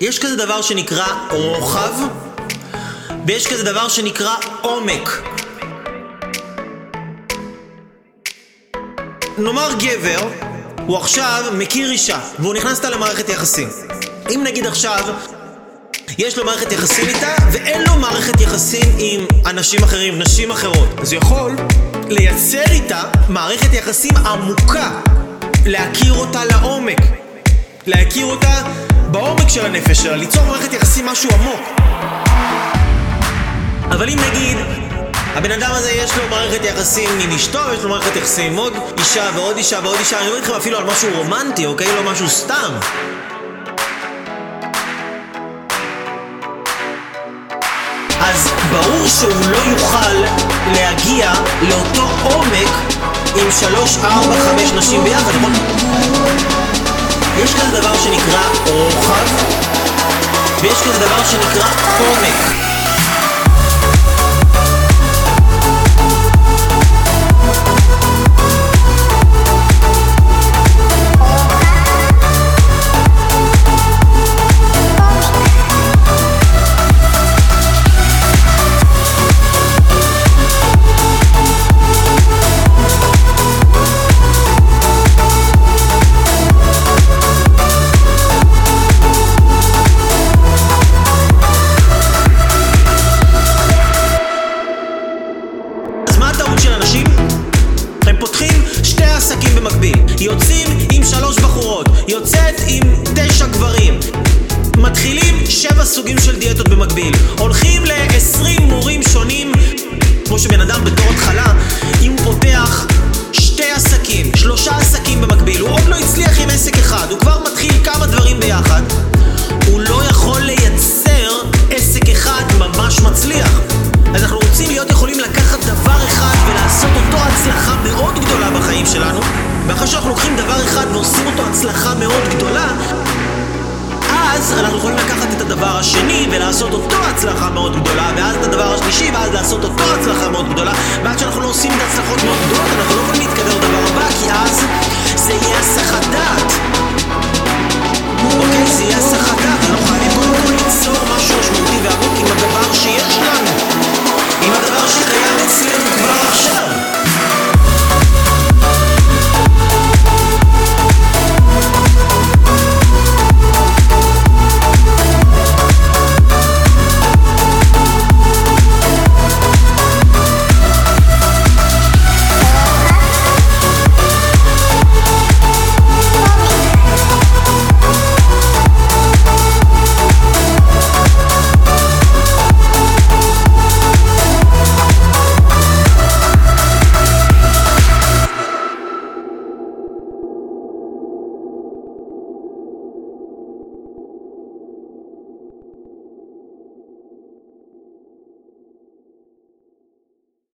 יש כזה דבר שנקרא רוחב, ויש כזה דבר שנקרא עומק. נאמר גבר, הוא עכשיו מכיר אישה, והוא נכנס איתה למערכת יחסים. אם נגיד עכשיו, יש לו מערכת יחסים איתה, ואין לו מערכת יחסים עם אנשים אחרים, נשים אחרות, אז יכול לייצר איתה מערכת יחסים עמוקה, להכיר אותה לעומק, להכיר אותה בעומק של הנפש שלה, ליצור מערכת יחסים משהו עמוק. אבל אם נגיד, הבן אדם הזה יש לו מערכת יחסים עם אשתו, יש לו מערכת יחסים עם עוד אישה ועוד אישה ועוד אישה, אני אומר איתכם אפילו על משהו רומנטי, אוקיי? לא משהו סתם. אז ברור שהוא לא יוכל להגיע לאותו עומק עם שלוש, ארבע, חמש נשים ביחד, נכון? יש כזה דבר שנקרא רוחב, ויש כזה דבר שנקרא עומק. יוצאים עם שלוש בחורות, יוצאת עם תשע גברים. מתחילים שבע סוגים של דיאטות במקביל. הולכים ל-20 מורים שונים, כמו שבן אדם בתור התחלה, אם הוא פותח שתי עסקים, שלושה עסקים במקביל, הוא עוד לא הצליח עם עסק אחד, הוא כבר אחד ועושים אותו הצלחה מאוד גדולה אז אנחנו יכולים לקחת את הדבר השני ולעשות אותו הצלחה מאוד גדולה ואז את הדבר השלישי ואז לעשות אותו הצלחה מאוד גדולה. ועד שאנחנו לא עושים את ההצלחות מאוד גדולות אנחנו לא